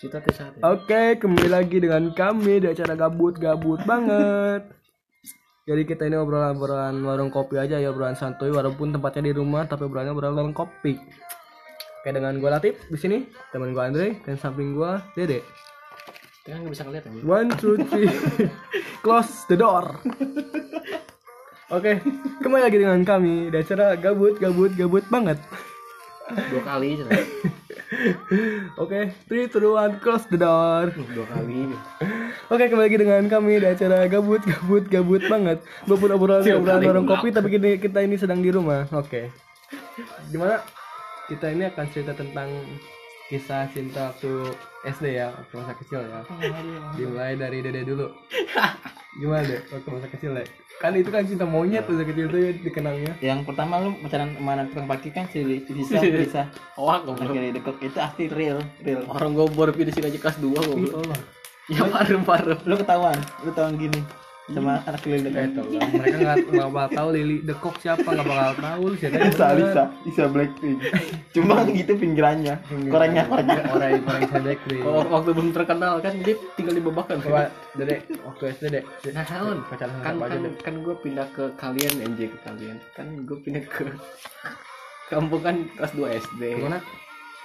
Cita Tisati. Oke, kembali lagi dengan kami di acara gabut-gabut banget. Jadi kita ini obrolan-obrolan warung kopi aja ya, obrolan santuy walaupun tempatnya di rumah tapi obrolannya obrolan warung kopi. Oke, dengan gua Latif di sini, teman gua Andre dan samping gua Dede. Kita kan nggak bisa ngeliat ya. One, two, three, close the door. Oke, kembali lagi dengan kami di acara gabut-gabut gabut banget. Dua kali. Oke, three, two, one, close the door. Dua kali. Oke kembali lagi dengan kami di acara gabut gabut gabut banget. Walaupun obrolan obrolan warung kopi tapi kita, kita ini sedang di rumah. Oke. Gimana? Kita ini akan cerita tentang kisah cinta waktu SD ya waktu masa kecil ya. Dimulai dari dede dulu. Gimana deh waktu masa kecil deh Kan itu kan cinta monyet masa kecil itu ya dikenangnya yang pertama lu pacaran sama anak tukang parkir kan si bisa bisa anak goblok. dekok itu asli real real Orang gue baru pindah sini aja kelas 2 goblok. Ya parem-parem. lu ketahuan lu ketahuan gini sama anak kiri Eh dekok tau lah. Mereka nggak nggak bakal tahu Lili Dekok siapa. Nggak bakal tahu siapa bisa bisa. bisa blackpink. Cuma gitu pinggirannya. Korengnya korengnya Orang orang sedek nih Oh, waktu belum terkenal kan dia tinggal di babakan. Coba Dede waktu SD dek. Nah, tahun pacaran kan kan, kan gue pindah ke kalian MJ ke kalian. Kan gue pindah ke kampung kan kelas 2 SD Gimana?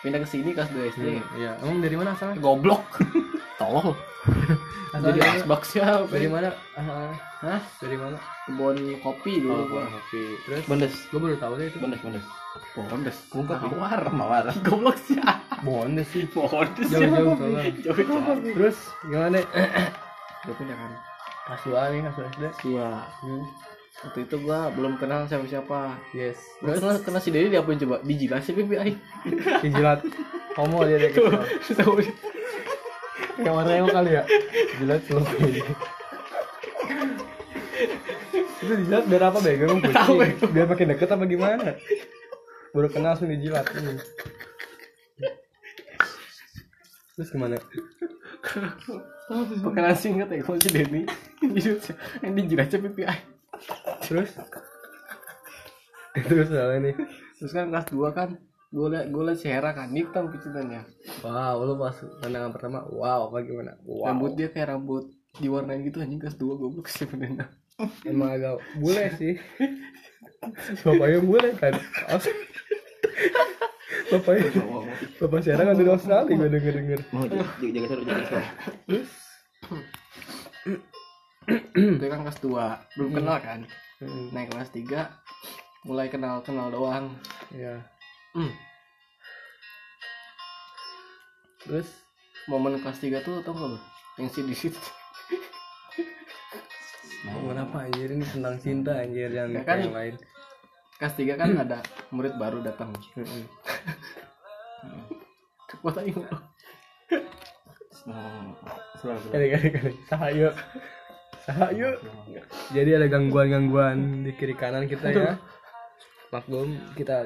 pindah ke sini kelas 2 SD Iya, emang dari mana asalnya? goblok. Tolol jadi Asalnya asbak siapa dari mana? Asalnya? Hah? Dari mana? kebun kopi dulu Oh, gua kopi. Terus bondes gue baru tahu deh itu. bondes bondes bondes ya? mawar mawar goblok sih Bondes sih. bondes Jauh-jauh soalnya. jauh Terus gimana gue pindah kan 2 nih, 2 SD. Iya. waktu itu gua belum kenal siapa siapa Yes. Terus kenal, kenal si Dedi diapain coba? Dijilat sih pipi aing. Dijilat. Homo dia deh gitu. Kayak Mario kali ya. Jilat seluk ini. itu dijilat biar apa bego emang Tahu, kucing biar makin deket apa gimana? Baru kenal langsung dijilat ini. Terus gimana? Perkenalan singkat ya kalau si dijilat sih pipi aing. terus? Terus soalnya nih. Terus kan kelas 2 kan gue liat gue liat si Hera kan hitam pijitannya wow lu pas pandangan pertama wow apa gimana? Wow. Rambut dia kayak rambut diwarnain gitu anjing kelas 2 goblok sebenarnya emang agak bule sih. Bapaknya bule kan? Aus- bapaknya bapak Sarah kan dari Australia gue denger denger mau jaga seru jaga seru. Itu kan kelas 2 belum kenal kan? Naik kelas 3 mulai kenal kenal doang. Ya hmm. Terus momen kelas 3 tuh tau gak lu? Yang si di situ kenapa anjir? Ini tentang cinta anjir yang Ya kan? yang lain. Kelas 3 kan ada murid baru datang. Kekuatan ingat lo kali kali kali. Sahayu sahayu jadi ada gangguan gangguan di kiri kanan kita ya maklum kita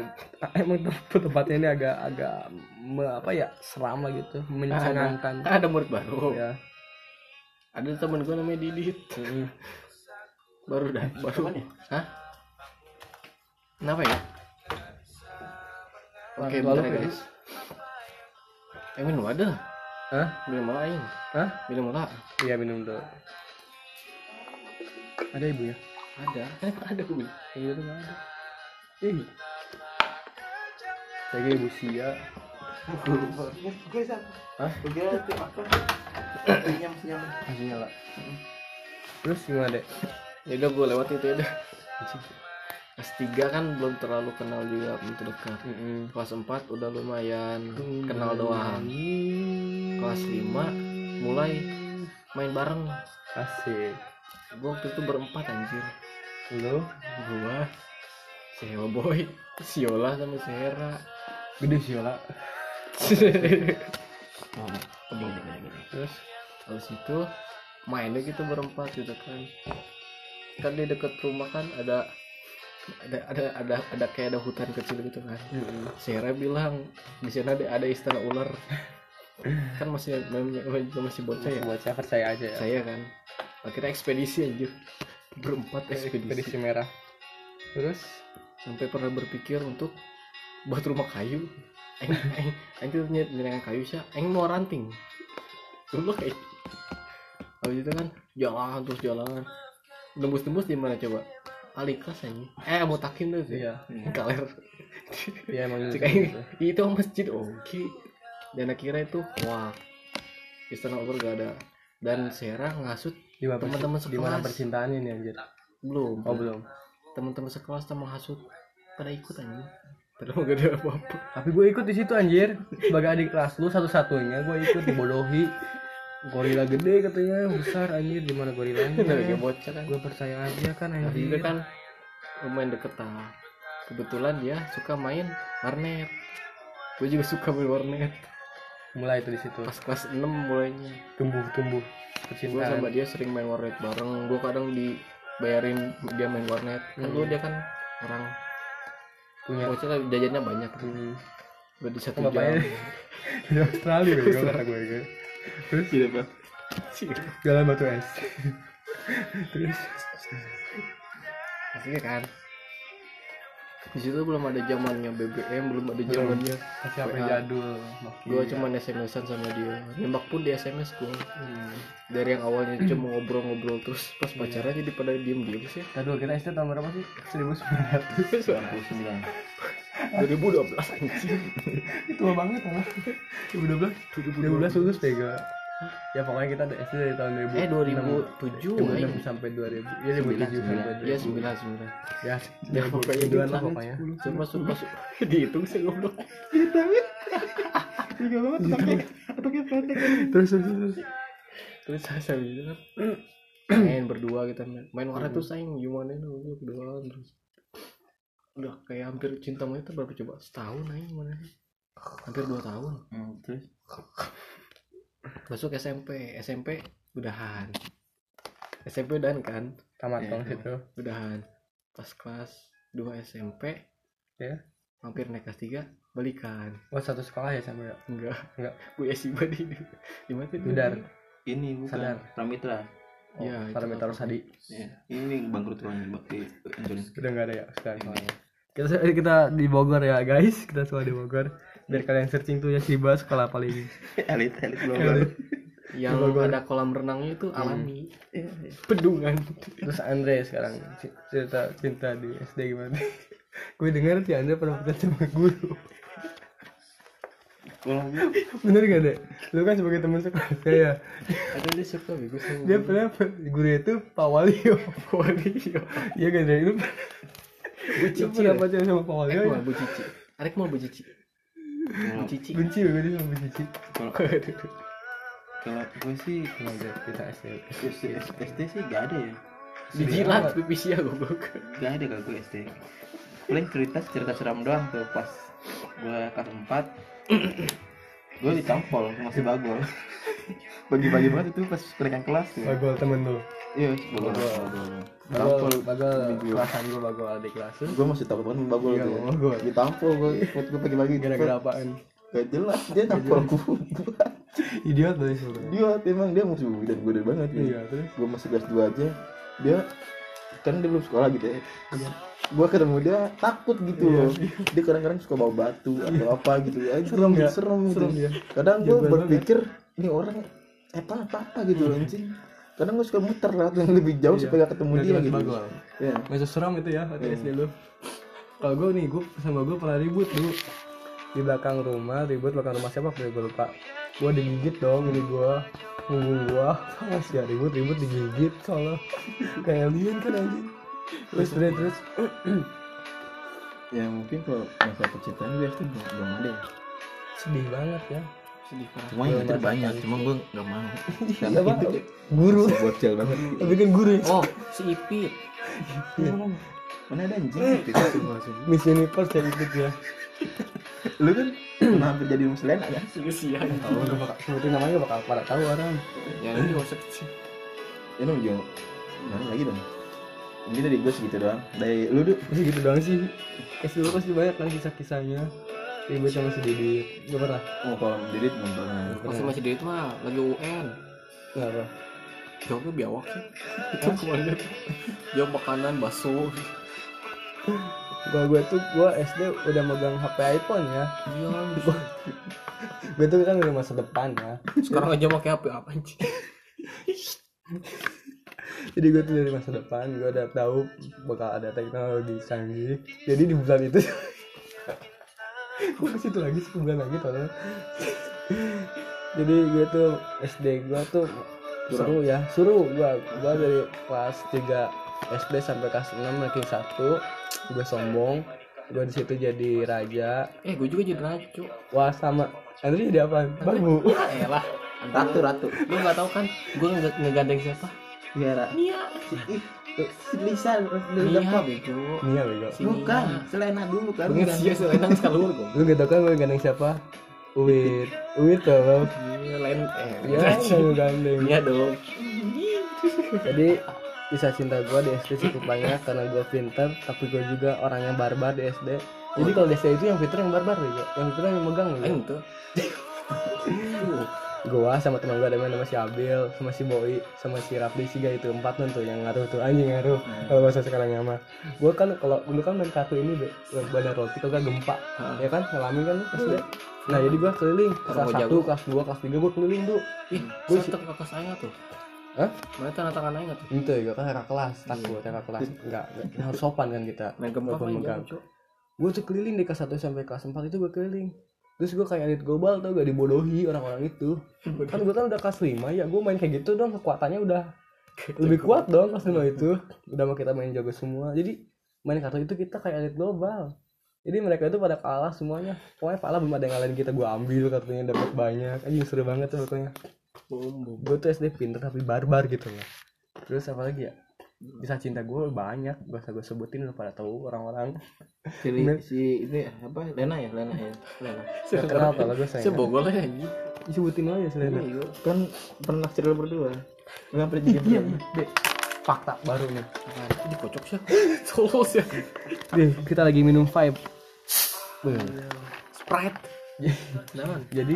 emang tem- tempatnya ini agak agak me- apa ya seram lah gitu mencengangkan kan ada murid baru. Ya ada temen gue namanya Didit. Baru dah baru. hah? Kenapa ya? Oke bentar ya guys. eh minum ada? Hah? minum lain. Hah? minum lah Iya minum dulu. Ada ibu ya? ada. Ada gue Iya ada. Ih. Saya ibu Sia. gue siapa Hah? gue kira itu apa senyum senyum Masih nyala. Terus gimana dek? ya udah gue lewat itu ya udah. Kelas 3 kan belum terlalu kenal juga belum terdekat. Kelas 4 udah lumayan kenal doang. Kelas 5 mulai main bareng. Asik. gue waktu itu berempat anjir. Lu? Gua Hewa Boy si Yola sama si Hera gede sih lah. oh pedih Terus habis itu mainnya gitu berempat gitu kan. Kan di deket rumah kan ada ada ada ada ada kayak ada hutan kecil gitu kan. Si Hera bilang di sana ada ada istana ular. Kan masih namanya masih bocah ya? Saya percaya aja ya. saya kan? Akhirnya ekspedisi anjir. Berempat ekspedisi. Ekspedisi merah. Terus sampai pernah berpikir untuk buat rumah kayu. Aing aing aing tuh nyerengan kayu sih aing mau ranting. Dulu kayak habis itu kan jalan terus jalan. Nembus-nembus di mana coba? Alikas aja eh mau takin tuh sih. Iya. Kaler iya emang Cek aing, itu masjid oke. Dan akhirnya itu wah. Istana Bogor gak ada. Dan Sera ngasut teman-teman di mana sekelas. percintaan ini anjir? Belum. Oh belum teman-teman sekelas sama hasut pada ikut aja padahal gak ada apa-apa. Tapi gue ikut di situ anjir. Sebagai adik kelas lu satu-satunya gue ikut dibodohi. Gorila gede katanya besar anjir. Di mana gorilanya lagi bocah kan. Gue percaya aja kan Tapi anjir. juga kan lumayan deket lah kebetulan dia suka main warnet. Gue juga suka main warnet. Mulai itu di situ. Pas kelas 6 mulainya. Tumbuh tumbuh. Gue sama dia sering main warnet bareng. Gue kadang dibayarin dia main warnet kan Hmm. dulu dia kan orang punya bocah lah, jajannya banyak hmm. gue di satu jam di Australia bego kata gue gitu. terus Tidak pak. jalan batu es terus aslinya kan di situ belum ada zamannya BBM belum ada zamannya masih apa WA. jadul Nokia. gue cuma SMS-an sama dia nembak pun di SMS gue hmm. dari yang awalnya cuma ngobrol-ngobrol terus pas pacaran jadi pada diem-diem sih Aduh, kita SD tahun berapa sih? 1900 Sembilan sembilan. 2012 anjing Tua banget lah 2012 2012 lulus bego Ya pokoknya kita ada SD dari tahun 2000 eh 2007 aing. 2006 sampai 2000 Ya 2007 sampai 2000 ya 9 9 Ya, Ya, pokoknya 2000 lah gitu. pokoknya. masuk masuk dihitung saya goblok. Tiga banget otaknya. Otaknya pendek. Terus terus terus. Terus saya saya gitu kan main berdua kita main. Main warnet tuh sayang gimana itu gue berdua terus. Udah kayak hampir cinta monyet itu berapa coba setahun aja mana hampir dua tahun. Hmm, terus masuk SMP SMP udahan. SMP udahan kan? Tamat dong situ. Udahan. Pas kelas 2 SMP Ya. hampir naik kelas 3 balikan. Oh satu sekolah ya sama ya? enggak. Enggak. gue esi di di mana tuh? Budar ini bukan Sadar. Pramitra. Oh, Ya, itu Parameter apa? Sadi. Ya, ini bangkrut ruangnya bakti. Udah nggak ada ya? Sekarang kita kita di Bogor ya guys. Kita semua di Bogor biar kalian searching tuh ya Siba sekolah paling elit elit global. yang Bogor. ada kolam renangnya itu alami. Iya, iya. pedungan. Terus Andre sekarang cerita cinta di SD gimana? Gue dengar si Andre pernah putus sama guru. Bener gak deh lu kan sebagai teman sekelasnya ya ada dia suka sama dia pernah guru itu Pak Walio. Walio. Iya kan deh lu Bu Cici pernah pacaran sama Pak Walio ya? Bu Cici. Arek mau Bu Cici Bu Cici benci banget dia sama Cici kalau kalau gue sih deh, kita SD SD, SD sih gak ada ya. dijilat pipisnya goblok. Gak ada kalau gue SD. Paling cerita cerita seram doang tuh pas gue kelas 4 gue ditampol masih bagol. Bagi-bagi banget itu pas kenaikan kelas tuh bagol temen lu iya bagol Bagol. bagol kelasan gue bagol adik kelas. Lu gue masih takut banget bagol Iya, tuh ya. bagol. ditampol gue gue pagi-pagi gara-gara apaan? Gak jelas dia nampol gue idiot dari suruh dia emang dia musuh dan gue banget ya. iya terus? Gue masih kelas 2 aja. Dia kan dia belum sekolah gitu ya. Iya. gue ketemu dia takut gitu Iya, loh. Dia kadang-kadang suka bawa batu atau apa gitu. Ya Serem ya? serem gitu. Serem ya? kadang gue Jagoan berpikir ini orang apa apa apa gitu loh anjing kadang gue suka muter lewat yang lebih jauh Iya. supaya gak ketemu Nggak dia gitu. ya Gak seram itu ya waktu Iya. SD lu. Kalau gue nih, gue sama gue pernah ribut dulu Di belakang rumah, ribut belakang rumah siapa? Gue lupa Gue digigit dong, ini gue Punggung gue Pas ya ribut-ribut digigit soalnya. Kayak alien kan anjing. Terus terus terus. Ya mungkin kalau masalah percintaan gue belum belum ada ya. Sedih banget ya sedih parah. Cuma yang itu banyak cuma gue gak mau. Iya pak, guru. Bocil banget. Tapi kan guru ya. Oh si Ipit mana ada anjing? Eh. gitu Miss Universe ya ikut ya. Lu kan pernah hampir jadi muslim ada kesian Tahu gue bakal sebutin namanya bakal pada tahu orang. Yang ini gak usah kecil. Ya lu jauh mana lagi dong ini dari gue segitu doang. Dari lu tuh Masih gitu doang sih. Kasih lu pasti banyak kan kisah-kisahnya Ribut sama si Didit Gak pernah? Oh kalau didit belum pernah. Masih masih dia itu mah lagi UN Kenapa? jawabnya biawak sih. Itu ke mana jawab makanan bakso. Gua gua tuh gua SD udah megang HP iPhone ya. Iya, gua tuh kan udah masa depan ya. Sekarang aja pakai HP apa anjing? jadi gue tuh dari masa depan gue udah tahu bakal ada teknologi canggih. Jadi di bulan itu gue ke situ lagi? Sebulan lagi tau jadi gue tuh SD gue tuh seru ya. Seru. Gue gue dari kelas 3 SD sampai kelas 6 ranking 1 gue sombong. Gue di situ jadi raja. Eh, gue juga jadi racu. wah sama. Andri jadi apa babu Ya elah. ratu ratu. Lu nggak tahu kan? Gue nge ngegandeng siapa? Biara Nia. si Lisa dari Nia, bego. Nia bego. Bukan. Selena dulu kan. Benget sih selenang sekalur gue. lu gak tau kan gue gandeng siapa? Uwit. Uwit tau Iya, lain eh. ya gue gandeng. Nia dong. jadi bisa cinta gue di SD cukup banyak karena gue pinter tapi gue juga orang yang barbar di SD jadi kalau di SD itu yang pinter yang barbar gitu yang pinter yang megang gitu gue sama teman gue ada main sama si Abil sama si Boy sama si Rafli Siga itu empat nun tuh yang ngaruh tuh anjing ngaruh kalau bahasa sekarang mah gue kan kalau dulu kan main kartu ini be badan roti kalau gak gempa ya kan ngalamin kan lu SD nah jadi gue keliling kelas satu kelas dua kelas tiga gue keliling tuh Ih, Gua gue si- tetap kakak saya tuh. Hah? Mana tanda tangan aja tuh? itu ya gue kan kakak kelas takut kakak kelas enggak, harus sopan kan kita apa megang. Cuk? gue tuh keliling dari kelas 1 sampai kelas 4 itu gue keliling terus gue kayak elit global tau gak dibodohi orang-orang itu. Kan gue kan udah kelas 5 ya gue main kayak gitu dong kekuatannya udah lebih kuat dong kelas 5 itu. Udah mau kita main jago semua. Jadi main kartu itu kita kayak elit global. Jadi mereka itu pada kalah semuanya. Pokoknya kalah belum ada yang ngalahin kita gue ambil kartunya dapat banyak. Anjing seru banget tuh pokoknya gue tuh SD pinter tapi barbar gitu ya terus apa lagi ya bisa cinta gue banyak gak usah gue sebutin udah pada tahu orang-orang. Si, si ini apa? Lena ya Lena ya. Lena. Gak kenal tau lah gue sayang Sebogol ya sebutin aja selain Iya, kan pernah serial berdua. Nggak pernah jadi iya berdua deh fakta baru nih. Ini kocok sih. Solos ya. Deh, kita lagi minum vibe. Sprite. Jadi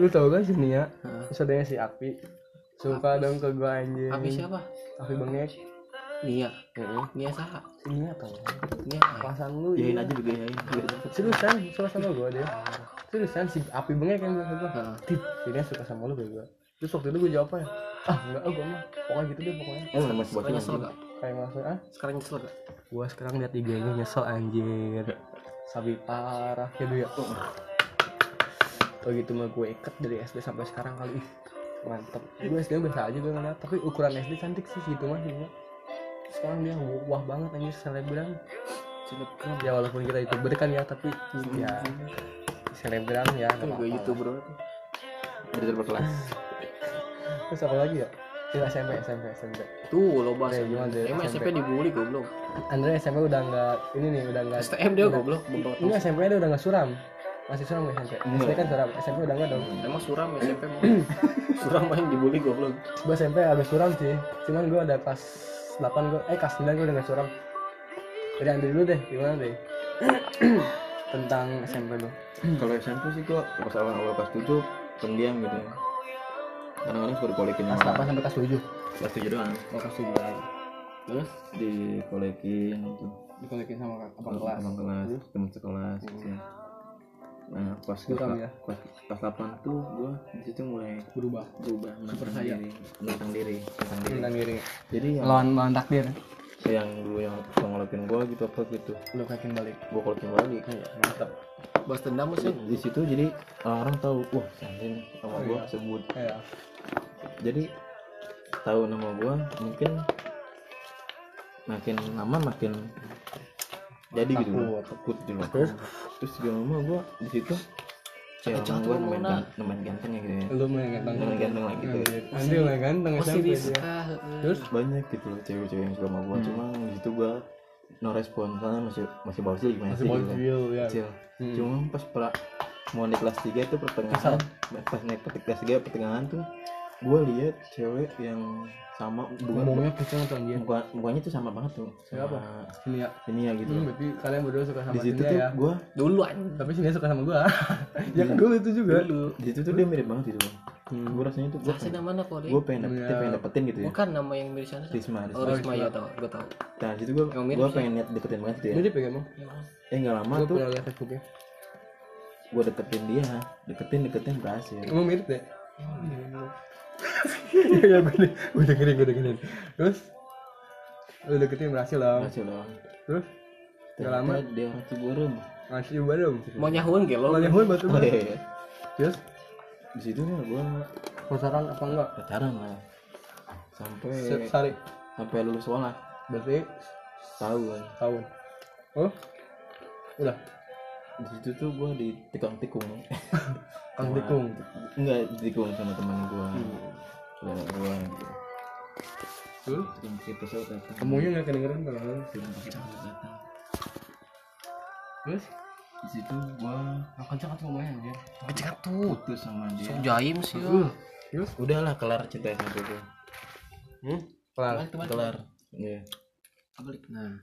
lu tau kan si Nia? Adanya si Api. Suka dong ke gue anjing. Abi siapa? Api bengek Nia. Heeh. Nia saha? si Nia tau Nia. ay. pasang lu yain iya. aja juga yain seriusan suka sama gue dia seriusan si Api bengek yang bilang gue Heeh. Tip, si Nia suka sama lu gue terus waktu itu gue jawab apa ya ah enggak gue mah pokoknya gitu deh pokoknya eh nama Sekarang sebutnya nyesel gak? kayak maksud ah Sekarang nyesel gak? gue sekarang liat IG nya nyesel anjir sabi parah ya dulu ya kalau gitu mah gue ikat dari SD sampai sekarang kali mantep gue SD biasa aja gue ngeliat tapi ukuran SD cantik sih gitu mah gitu sekarang dia wah banget anjir selebgram Selebgram. ya walaupun kita youtuber kan ya tapi ya selebgram ya Kan nggak gue youtuber. dari berkelas terus apa lagi ya kita SMP SMP SMP Tuh lo bahas. Oke, gimana deh, Emang SMP? SMP dibully goblok. Andre SMP udah nggak ini nih udah nggak STM dia goblok. Goblok. ini SMP dia udah nggak suram masih suram ya SMP SD kan suram SMP udah nggak dong. Emang suram SMP mau. suram main dibully goblok. gue SMP agak suram sih. Cuman gue ada kelas 8 gue eh kelas 9 gue udah gak suram. Jadi Andri dulu deh gimana deh? Tentang SMP lu. Kalau SMP sih gua pas awal awal kelas tujuh pendiam gitu ya. Kadang-kadang suka dikolekin kelas sama 8 sampai kelas 7 kelas tujuh doang. Oh, kelas 7 terus dikolekin gitu dikolekin sama Sama kelas. abang kelas temen sekelas gitu nah pas kelas Suram la- ya? kelas kelas delapan tuh gua di situ mulai berubah. berubah Super menentang saya. diri menentang diri menentang diri. Tentang diri. Jadi yang lawan lawan takdir. Yang dulu yang suka ngelakuin gua gitu apa gitu. Lu kakin balik. Gua kolekin balik mantap. Bahas dendam sih. di situ jadi orang tahu wah Sandin sama gua Iya. sebut ya jadi tahu nama gua mungkin makin lama makin jadi gitu Takut. takut gitu loh. Terus? terus juga lama gua di situ cewek Jatuh gua main main ganteng ya gitu ya lu main ganteng main ganteng lah gitu ya. Andri main ganteng Masih bisa. dia terus banyak gitu loh cewek-cewek yang suka sama gua cuma di situ gua no respon karena masih masih bocil gimana masih sih gitu bocil ya Kecil. Hmm. cuma pas pra, mau naik kelas 3 itu pertengahan pas naik ke kelas 3 pertengahan tuh gua lihat cewek yang sama bukan ngomongnya kecil tuh anjir muka mukanya tuh sama banget tuh. Siapa? ya ini ya gitu. Hmm, berarti kalian berdua suka sama di situ tuh ya? gua Dulu tapi sini suka sama gua. Ya kan dulu itu juga. Di situ tuh dia mirip banget gitu. Bang gue rasanya tuh gue Hasilnya mana kok gue pengen dapetin Iya. pengen dapetin gitu ya. Bukan nama yang di sana Risma oh Risma Risma ya tau gue tau nah situ gue mirip gue pengen niat deketin banget gitu ya. Mirip ya emang eh nggak lama gue tuh pernah lihat Facebooknya gue deketin dia. Deketin deketin berhasil emang mirip deh ya gue gue dengerin gue dengerin. Terus? Lu deketin berhasil dong. Berhasil dong. Terus? Nggak lama? Dia orang Ciburem masih baru mau nyahun gelo Lo. Nyahun batu oh, iya. terus? Di situ mah gue pacaran apa enggak? pacaran lah. Sampai sehari sampai lulus sekolah. Berarti tahun tahun oh? Udah di situ tuh gue ditikung-tikung kang tikung? Enggak ditikung sama teman gue saudara gue gitu tim si pesawat datang kamunya nggak kedengeran kalau tim pesawat datang terus? Di situ gue kencang tuh ngomongnya anjir. Cek tuh. Putus sama dia. So jaim sih ya. Terus? Udahlah kelar cinta SMP gue hmm? Kelar? Kelar. Iya. Balik nah.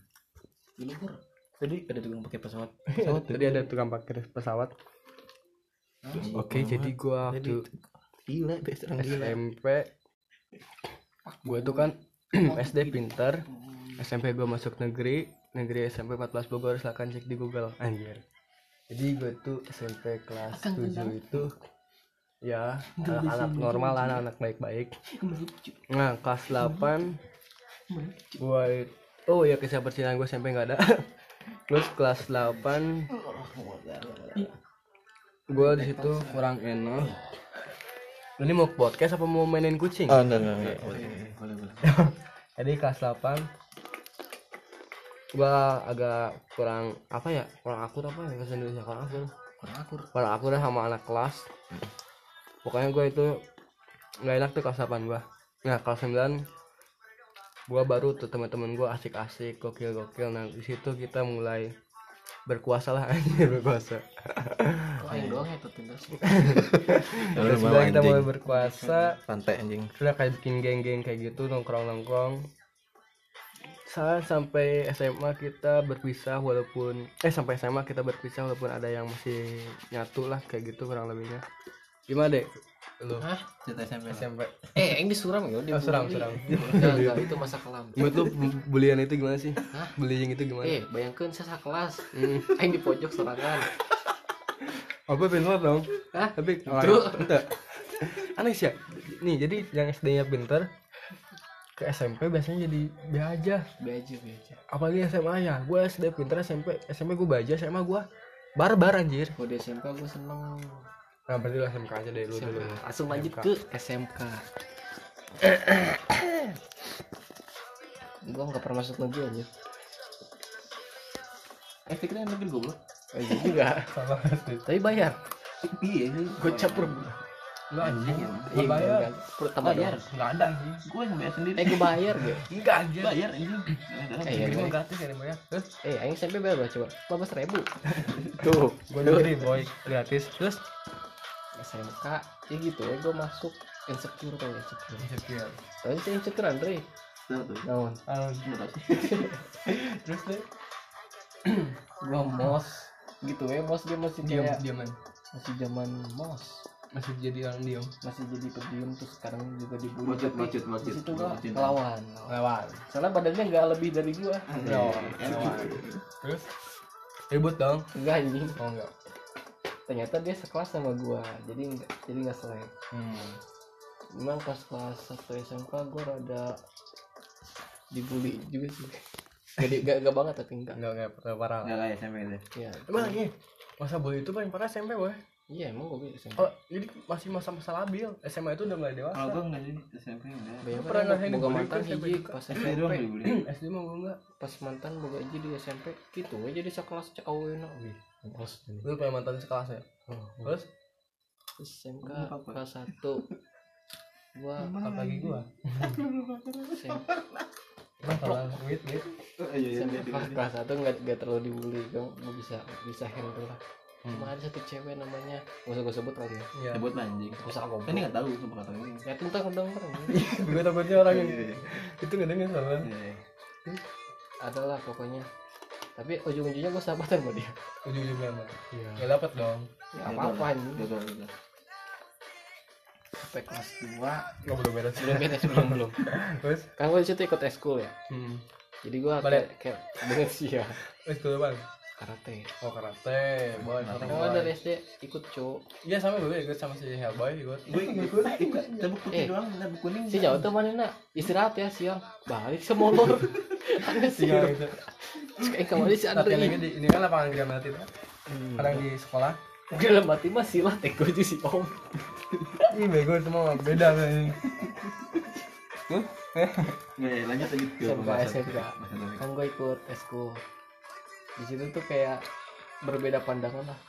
Di luhur tadi ada tukang pakai pesawat. Pesawat tadi ada tukang parkir pesawat. Oke jadi gua waktu gila serang gila. SMP gue tuh kan SD pinter. SMP gue masuk negeri. Negeri SMP 14 Bogor silahkan cek di Google. Anjir. Jadi gue tuh SMP kelas 7 itu ya anak-anak normal anak-anak baik-baik. Nah kelas 8 gue oh ya kisah percintaan gue SMP nggak ada terus kelas 8 gue di situ kurang enak. Ini mau podcast apa mau mainin kucing? Oh enggak enggak enggak. Boleh boleh boleh jadi kelas 8 gua agak kurang apa ya kurang akur apa ya bahasa Indonesia kurang akur. Kurang akur. Kurang akur sama anak kelas. Pokoknya gue itu nggak enak tuh kelas 8 gua. Nah kelas 9 gua baru tuh teman-teman gua asik-asik gokil-gokil. Nah di situ kita mulai berkuasa lah anjir berkuasa. Kok aing doang ya Terus. Sudah kita mulai berkuasa. Pantai anjing. Sudah kayak bikin geng-geng kayak gitu nongkrong-nongkrong. Saat sampai SMA kita berpisah walaupun eh sampai SMA kita berpisah walaupun ada yang masih nyatu lah kayak gitu kurang lebihnya. Gimana dek lu? Hah? cinta SMP SMP eh aing disuram ya? Dia oh, seram bully. seram enggak enggak itu masa kelam. Menurut lu bulian itu gimana sih? Hah? bullying itu gimana? Eh bayangkan saya kelas. Hmm. aing di pojok serangan aku pintar dong. Hah? tapi True. enggak aneh sih ya. Nih jadi yang SD nya pintar ke SMP biasanya jadi B aja be aja be aja apalagi SMA ya. Gue SD pinter SMP SMP gue baja SMA gue barbar anjir. Di SMK gue seneng nah berarti lah SMK aja deh lu dulu. Langsung lanjut SMK. ke SMK gue nggak pernah masuk negeri aja eh pikirnya negeri goblok Eh, iya juga. Sama SD tapi bayar. Iya ini gue campur. Enggak anjing. Iya, enggak bayar. enggak. Perut tak bayar. enggak ada anjing. Gue yang bayar sendiri. Eh gue bayar gak enggak anjir bayar anjing. Eh ya ini gue gratis ya bayar terus? Eh aing SMP bayar coba. Lima ribu. Tuh gue negeri boy. Gratis. Terus SMK ya gitu ya gue masuk insecure tau insecure. Insecure. Tapi saya insecure Andre. Tahu tuh? Naon? Terus deh. Gue mos gitu ya mos dia masih diam kayak diaman. masih zaman mos. Masih jadi orang diam. Masih jadi pendiam terus sekarang juga dibully macut, macut. di situ gua ngelawan lewat soalnya badannya nggak lebih dari gua. Lewat terus? Ribut dong. Enggak anjing oh enggak ternyata dia sekelas sama gua. Jadi enggak jadi nggak selek. Hmm. memang pas kelas satu SMK gua rada dibully juga sih. Gak, di- gak, gak banget tapi enggak enggak enggak parah parah nggak kayak SMP itu. Ya emang lagi masa bully itu paling parah SMP boy? Iya emang gua bisa SMP oh jadi masih masa-masa labil. SMA itu udah mulai dewasa. Kalau gue nggak sih SMP enggak Bayangkan pernah gua ngerasain boga dibully mantan hiji juga? pas SMP dibully SD mah gue enggak pas mantan boga hiji di SMP gitu aja di sekelas cek awena wih ini. Lu punya mantan sekelas ya. Oh, terus? SMK kelas satu. Gua apa lagi gua. SMK, wait wait. Iya SMK kelas, kelas satu nggak nggak terlalu dibully gua, gua bisa bisa handle lah. Cuma ada satu cewek namanya gak usah gue sebut lagi ya. Iya. Sebut anjing. Gak usah ngomong kan ini nggak tahu sumpah kata ini ya tentang tentang tentang gue takutnya orang yang itu nggak dengar soalnya Iya. adalah pokoknya tapi ujung-ujungnya gue sahabatan sama dia. Ujung-ujungnya mah iya. Nggak dapet dong. Ya apa apa ini sampai kelas 2 nggak belum beres. Belum beres belum belum. Terus? Kan gue di situ ikut eskul ya? Hmm. jadi gue kayak kayak bener sih ya dulu bang? Karate. Oh karate. Boy boy. Dari SD ikut cowok iya sama gue ikut sama si Hellboy ikut. Gue ikut ikut. Tabuk putih Eh. doang tabuk kuning si jauh tuh mana nak? Istirahat ya siang. Balik semolor aneh sih Tiga gitu kayak kemarin si lagi di ini kan lapangan Gria Melati tuh kadang di sekolah. Dalam mati mah silat ego aja si om. Ih bego semua beda kan ini. Nggak, lanjut lanjut ke SMK. SMK Pembahasan. Topik. kan gue ikut eskul di situ tuh kayak berbeda pandangan lah.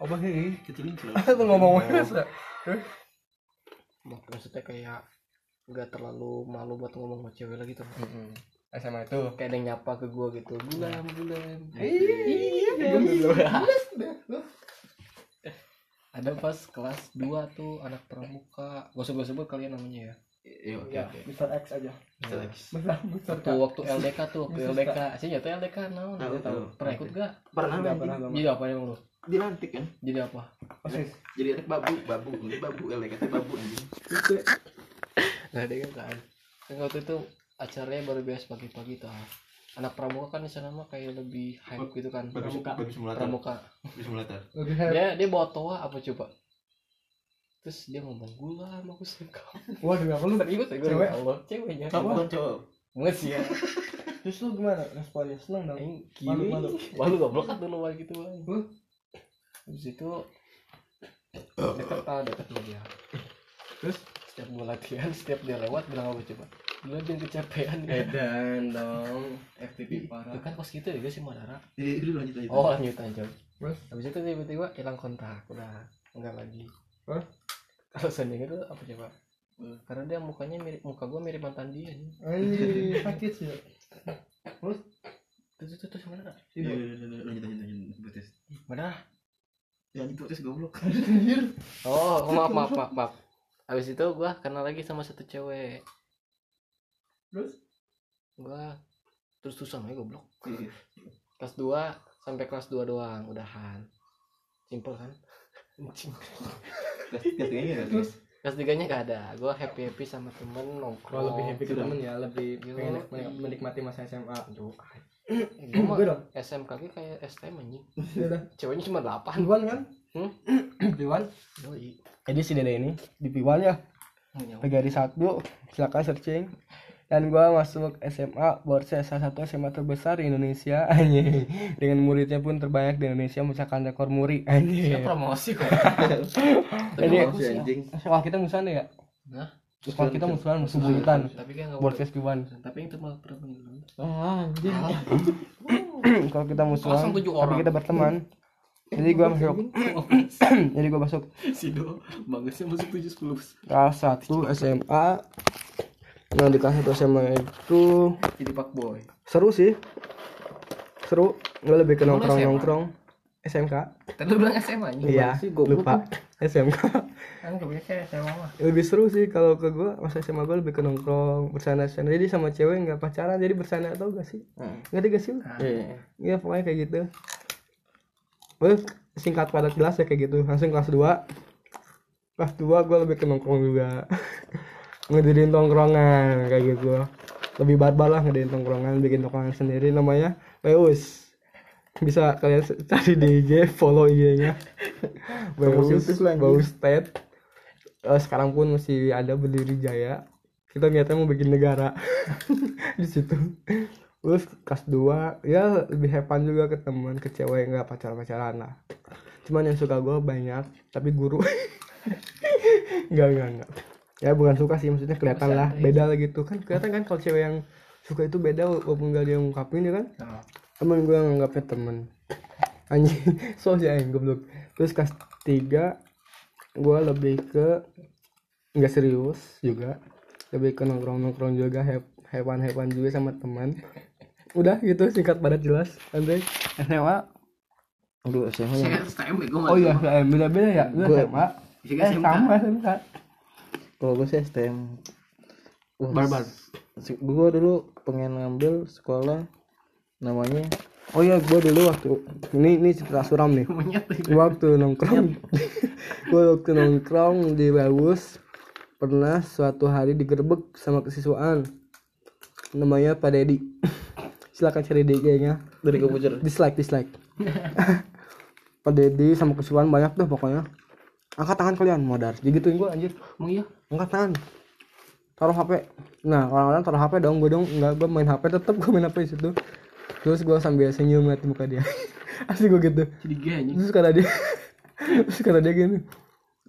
Apa sih? kecilin sih. Lu ngomong ya? Mak- maksudnya kayak nggak terlalu malu buat ngomong sama cewek lagi tuh SMA itu. kayak ada yang nyapa ke gue gitu bulan bulan ada pas kelas 2 tuh anak pramuka gak usah gue sebut kalian namanya ya Iya, oke Ya, oke. Mr. X aja. Bisa lagi. Besar, besar. waktu waktu LDK tuh waktu LDK sih ya tuh LDK naon Tahu, tahu. pernah ikut gak Pernah pernah jadi apa emang lu Dilantik kan? jadi apa Osis. Jadi anak babu, babu, babu, LDK babu anjing. nggak ada kan kan waktu itu acaranya baru biasa pagi-pagi tuh. Anak pramuka kan di sana mah kayak lebih hype gitu kan. pramuka. Bagus simulator. Dia dia bawa toa apa coba? Terus dia ngomong gula sama aku suka Waduh, apa lu? ikut ya gue Cewek? Allah ceweknya. Kamu bukan cowok. Enggak sih ya? Terus lu gimana? Responnya? Seneng dong? Malu, malu. malu goblok kan dulu gitu bang habis itu deket ah deket sama dia. Terus? setiap gue latihan setiap dia lewat bilang apa coba Gila dia kecapean Edan dong. FTP itu parah. kan kos gitu juga sih Madara Jadi dulu lanjut lanjut. oh lanjut lanjut Terus? habis itu tiba-tiba hilang kontak udah enggak lagi Hah? alasannya itu apa coba karena dia mukanya mirip muka gue mirip mantan dia nih Anjir, sakit sih. terus terus terus mana Iya, iya, iya, iya, lanjut lanjut lanjut protes. mana Ya lanjut protes goblok. oh maaf maaf maaf maaf habis itu gue kenal lagi sama satu cewek Terus? gue terus terusan aja goblok Iya. kelas 2 sampai kelas 2 doang udahan simple kan tiganya kan? Terus? kelas 3 nya gak ada gue happy happy sama temen nongkrong lebih happy ke temen ya, lebih Yo, pengen iya. menikmati masa SMA. gue mah Gue dong. SMK gue kayak STM anjing Ya udah. ceweknya cuma 8 Piwan kan? Hmm? Piwan. Jadi si Dede ini di Piwan ya. PGRI 1 silakan searching dan gua masuk SMA Borsa salah satu SMA terbesar di Indonesia anjing. Dengan muridnya pun terbanyak di Indonesia memecahkan rekor muri Ya, anjing promosi kok. Jadi- ya. anjing. sekolah kita musuhan ya? Nah sekolah kita musuhan musuh buyutan Borsa Piwan tapi itu malah ah anjing. Kalau kita musuhan tapi orang. kita berteman. Jadi gua masuk. Jadi gua masuk. Sido bagusnya masuk tujuh sepuluh. Kelas 1 SMA nah di kelas 1 SMA itu jadi pak boy. seru sih. Seru. Nggak lebih ke nongkrong SMA? nongkrong SMK tadi lu bilang SMA nya iya lupa. SMK kan gue kayak SMA mah lebih seru sih kalau ke gue masa SMA gue lebih ke nongkrong bersana sana jadi sama cewek nggak pacaran jadi bersana tau gak sih? Ngerti gak sih lu? Iya. Iya pokoknya kayak gitu. Terus singkat padat jelas ya kayak gitu. Langsung kelas 2 Kelas 2 gue lebih ke nongkrong juga Ngedirin tongkrongan kayak gitu. Lebih barbar lah ngedirin tongkrongan Bikin tongkrongan sendiri. Namanya Weus Bisa kalian cari di IG follow IG-nya Weus Weus Ted. Eh, Sekarang pun masih ada berdiri jaya. Kita niatnya mau bikin negara. Di situ. Terus kelas 2 ya lebih hepan juga ke teman ke cewek nggak pacar pacaran lah. Cuman yang suka gue banyak tapi guru. Nggak nggak nggak ya bukan suka sih maksudnya kelihatan lah beda lah gitu. Kan kelihatan kan kalau cewek yang suka itu beda walaupun gak dia ngungkapin ya kan? Nah, temen gue nganggapnya temen. Anjing so sih anjing goblok. Terus kelas 3 gue lebih ke nggak serius juga. Lebih ke nongkrong nongkrong juga hewan hewan juga sama teman udah gitu singkat padat jelas Andre. SMA Aduh, SMA gue oh iya eh, beda beda ya? Lu Gua- SMA eh sama SMK kalau gue sih STM. Wah, Barbar. Gue dulu pengen ngambil sekolah namanya oh iya gue dulu waktu ini ini cerita suram nih. Waktu nongkrong. Gue waktu nongkrong di Bagus pernah suatu hari digerebek sama kesiswaan. Namanya Pak Dedi silakan cari di IG-nya dari komputer dislike dislike. Pak Dedi sama kesiswaan banyak tuh pokoknya angkat tangan kalian modar. Digituin. Gue anjir. Emang iya? Angkat tangan. Taruh HP nah orang-orang taruh HP dong. Gue dong nggak gue main HP tetep gue main HP di situ. Terus gue sambil senyum ngeliat muka dia. Asli gue gitu. Jadi terus kata dia terus kata dia gini.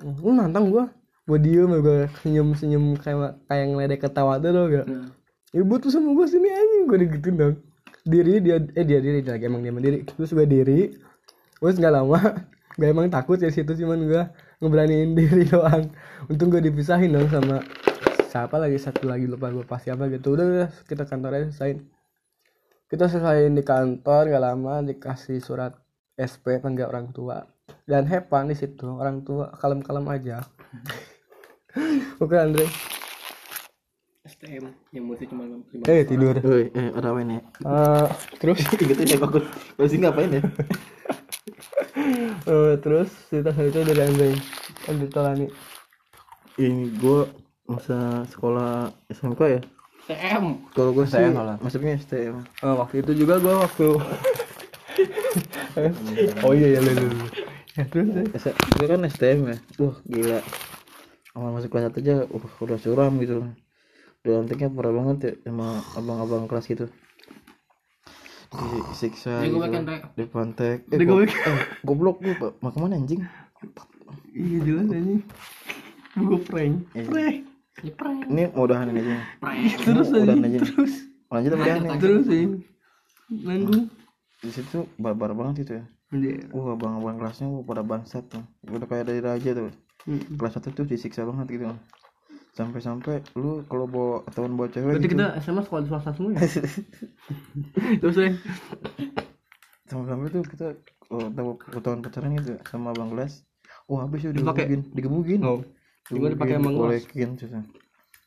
Lu nantang gua. Gua diem gue senyum senyum kayak kayak ngeledek ketawa tuh loh gak nah. Ibu tuh sama gua sini anjing gue digituin dong. Diri dia eh dia diri dia lagi emang dia mandiri terus gue diri. Terus nggak lama gue emang takut ya situ cuman gue ngeberaniin diri doang. Untung gue dipisahin dong sama siapa lagi satu lagi lupa gue pas siapa gitu. Udah, udah kita kantornya selesai kita selesaiin di kantor gak lama dikasih surat SP panggil orang tua. Dan Hepan di situ orang tua kalem-kalem aja. Oke Andre. STM yang mutu cuma lima eh tidur. Woi, eh ada apa ini? Eh, terus? Ingetin ya bagus. Terus ini ngapain ya? eh, terus cerita selanjutnya dari Andre Andre Tolani Ini gua masa sekolah SMK ya. STM Kalau gua sih STM malah. masuknya STM. Eh, waktu itu juga gue waktu oh iya ya lu lu, lu. ya terus ya. S- Itu kan STM ya. Wah, gila. Awal masuk kelas 1 aja uh, udah suram gitu. Dan antiknya parah banget ya sama abang-abang kelas gitu. Disiksa gue makan rek Dipantek. Eh, Dia go- eh, goblok lu, Pak. mau ke mana anjing? iya jelas ini gue prank Eh, Ya prank Ini mau udahan ini aja. Prank terus aja aja. terus Lanjut apa nih? terus sih nanggung Di situ barbar banget itu ya. Iya. Wah, abang-abang kelasnya wah, pada bangsat tuh. Udah kayak dari raja tuh. Mm. Kelas satu tuh disiksa banget gitu. Sampai-sampai lu kalau bawa teman bawa cewek berarti gitu. kita SMA sekolah di swasta semua ya terus ya Sampai-sampai tuh kita oh, tahu tahun pacaran gitu sama abang kelas. Wah, habis udah Dipakai? digebugin, digebugin. oh juga dipakai emang Diolekin, susah.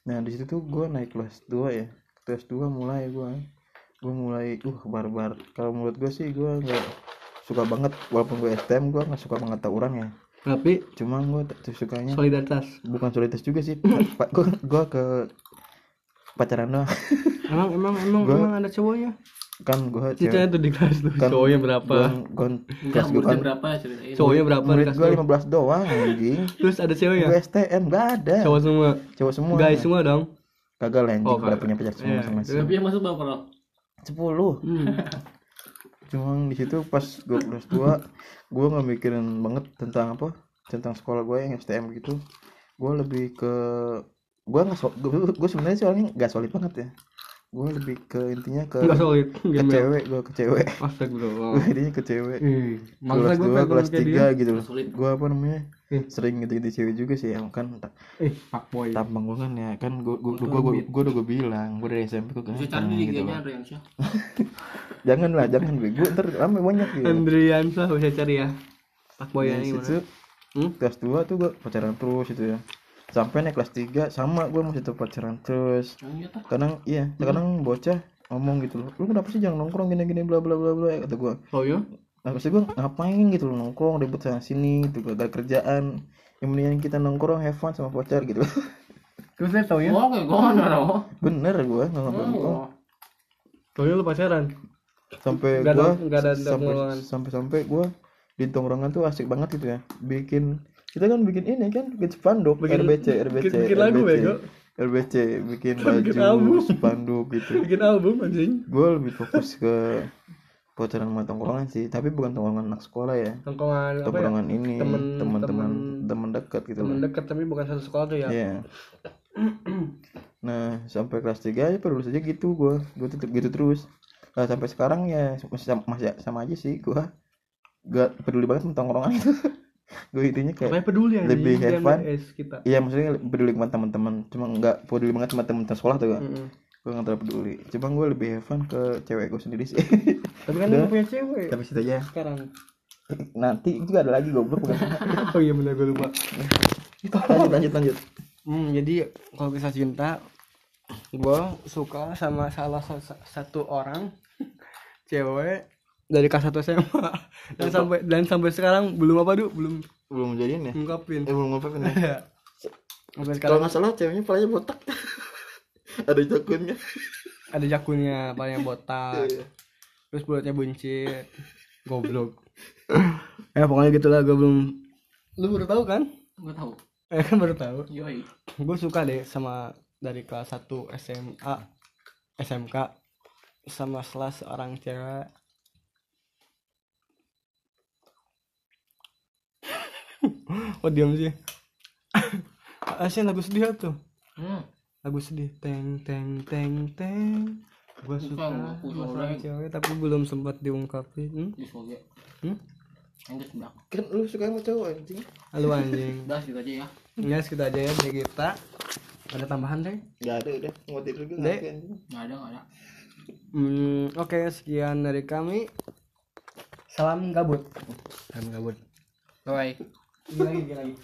Nah, di situ tuh gua naik kelas 2 ya. Kelas 2 mulai gua gua mulai uh barbar. Kalau menurut gua sih gua nggak suka banget walaupun gue STM gua nggak suka banget tawuran ya. Tapi Cuma gua t- sukanya solidaritas bukan soliditas juga sih. Pak gua gua ke pacaran doang. emang emang emang Gua- emang ada cowoknya Kan gua ceritanya tuh di kelas tuh Kan cowoknya berapa Gua, kelas gua muridnya kan berapa ceritain cowoknya berapa di murid kelas gua lu? 15 doang anjing. terus ada ceweknya Gua STM gak ada. cowok semua Cowok semua. guys semua dong Kagak lah anjing Oh, kagak. punya pacar semua Iya. masing-masing. Tapi yang masuk berapa lo? 10 hmm. cuma di situ pas gue kelas 2 gue nggak mikirin banget tentang apa tentang sekolah gue yang STM gitu. Gue lebih ke gue nggak so, gue sebenarnya sih orangnya nggak solid banget ya. Gue lebih ke intinya ke nggak solid ke cewek gue ke cewek. Astagfirullah. Gue intinya ke cewek. Kelas gue 2 pengen kelas 3 gitu loh. Gue apa namanya Eh. sering gitu gitu cewek juga sih emang kan eh pak boy tampang gue kan ya kan gue gue gue gue gue udah gue bilang gue dari SMP gue ganteng gitu loh Andriansyah. jangan lah jangan gue gue ntar rame banyak gitu. Andriansa bisa cari ya. Pak boy ini situ gimana Hmm? kelas 2 tuh gue pacaran terus itu ya. Sampai naik kelas 3 sama gue masih tetap pacaran terus. Yang iya kadang iya kadang bocah ngomong gitu loh lu kenapa sih jangan nongkrong gini gini bla bla bla bla kata gue oh ya nah pasti gue ngapain gitu loh nongkrong ribet sana sini gitu gak ada kerjaan. Yang mendingan kita nongkrong have fun sama pacar gitu. Terus saya tau ya? Oh, kayak gue bener gue nggak Oh. taunya lu pacaran sampai ada- nggak ada sampai tongkrongan. sampai sampai gue di tongkrongan tuh asik banget gitu ya. Bikin kita kan bikin ini kan bikin spanduk Bikin- RBC RBC bikin- bikin lagu, RBC, bego. RBC bikin Bikin baju album. spanduk gitu. Bikin album anjing. Gue lebih fokus ke pacaran sama tongkrongan sih tapi bukan tongkrongan anak sekolah ya. Tongkongan apa ya? Tongkrongan ini Temen- teman-teman teman dekat gitu temen loh dekat tapi bukan satu sekolah tuh ya? Iya. nah sampai kelas 3 ya perlu saja gitu gue gue tetap gitu terus nah, sampai sekarang ya masih sama, masih sama aja sih gue gak peduli banget tentang tongkrongan itu. Gue intinya kayak peduli yang lebih have fun. Kita. Iya maksudnya peduli sama teman-teman. Cuma nggak peduli banget sama teman-teman sekolah tuh kan Mm-mm. gue nggak terlalu peduli. Cuma gue lebih have fun ke cewek gue sendiri sih. Tapi kan lu punya cewek. Tapi situ aja. Sekarang. Nanti itu ada lagi goblok. Bukan oh iya benar gue lupa. Lanjut lanjut lanjut hmm, jadi kalau kisah cinta gue suka sama salah sa- satu orang cewek dari kelas 1 SMA dan sampai dan sampai sekarang belum apa dulu belum. Belum jadian ya? Ngungkapin. Eh belum ngapa ya? Sampai kalau sekarang nggak salah ceweknya palanya botak. Ada jakunnya. Ada jakunnya palanya botak. Iya. terus mulutnya buncit. Goblok. Ya pokoknya gitulah gue belum. Lu baru tahu kan? Gue tahu. Eh kan baru tahu. Yoi. Gue suka deh sama dari kelas 1 SMA SMK sama salah seorang cewek. Oh diam sih. Asyik lagu sedih tuh? Hmm. lagu sedih. Teng teng teng teng. Gue suka bukan. cewek tapi belum sempat diungkapin. Hmm? Hmm? kan lu suka sama cowok anjing. Halo anjing. Udah gitu aja ya. Ya segitu aja ya dari kita ada tambahan deh nggak ada udah. Mau tidur anjing nggak ada nggak ada Hmm, oke sekian dari kami. Salam gabut. Salam gabut. bye Gini lagi, lagi.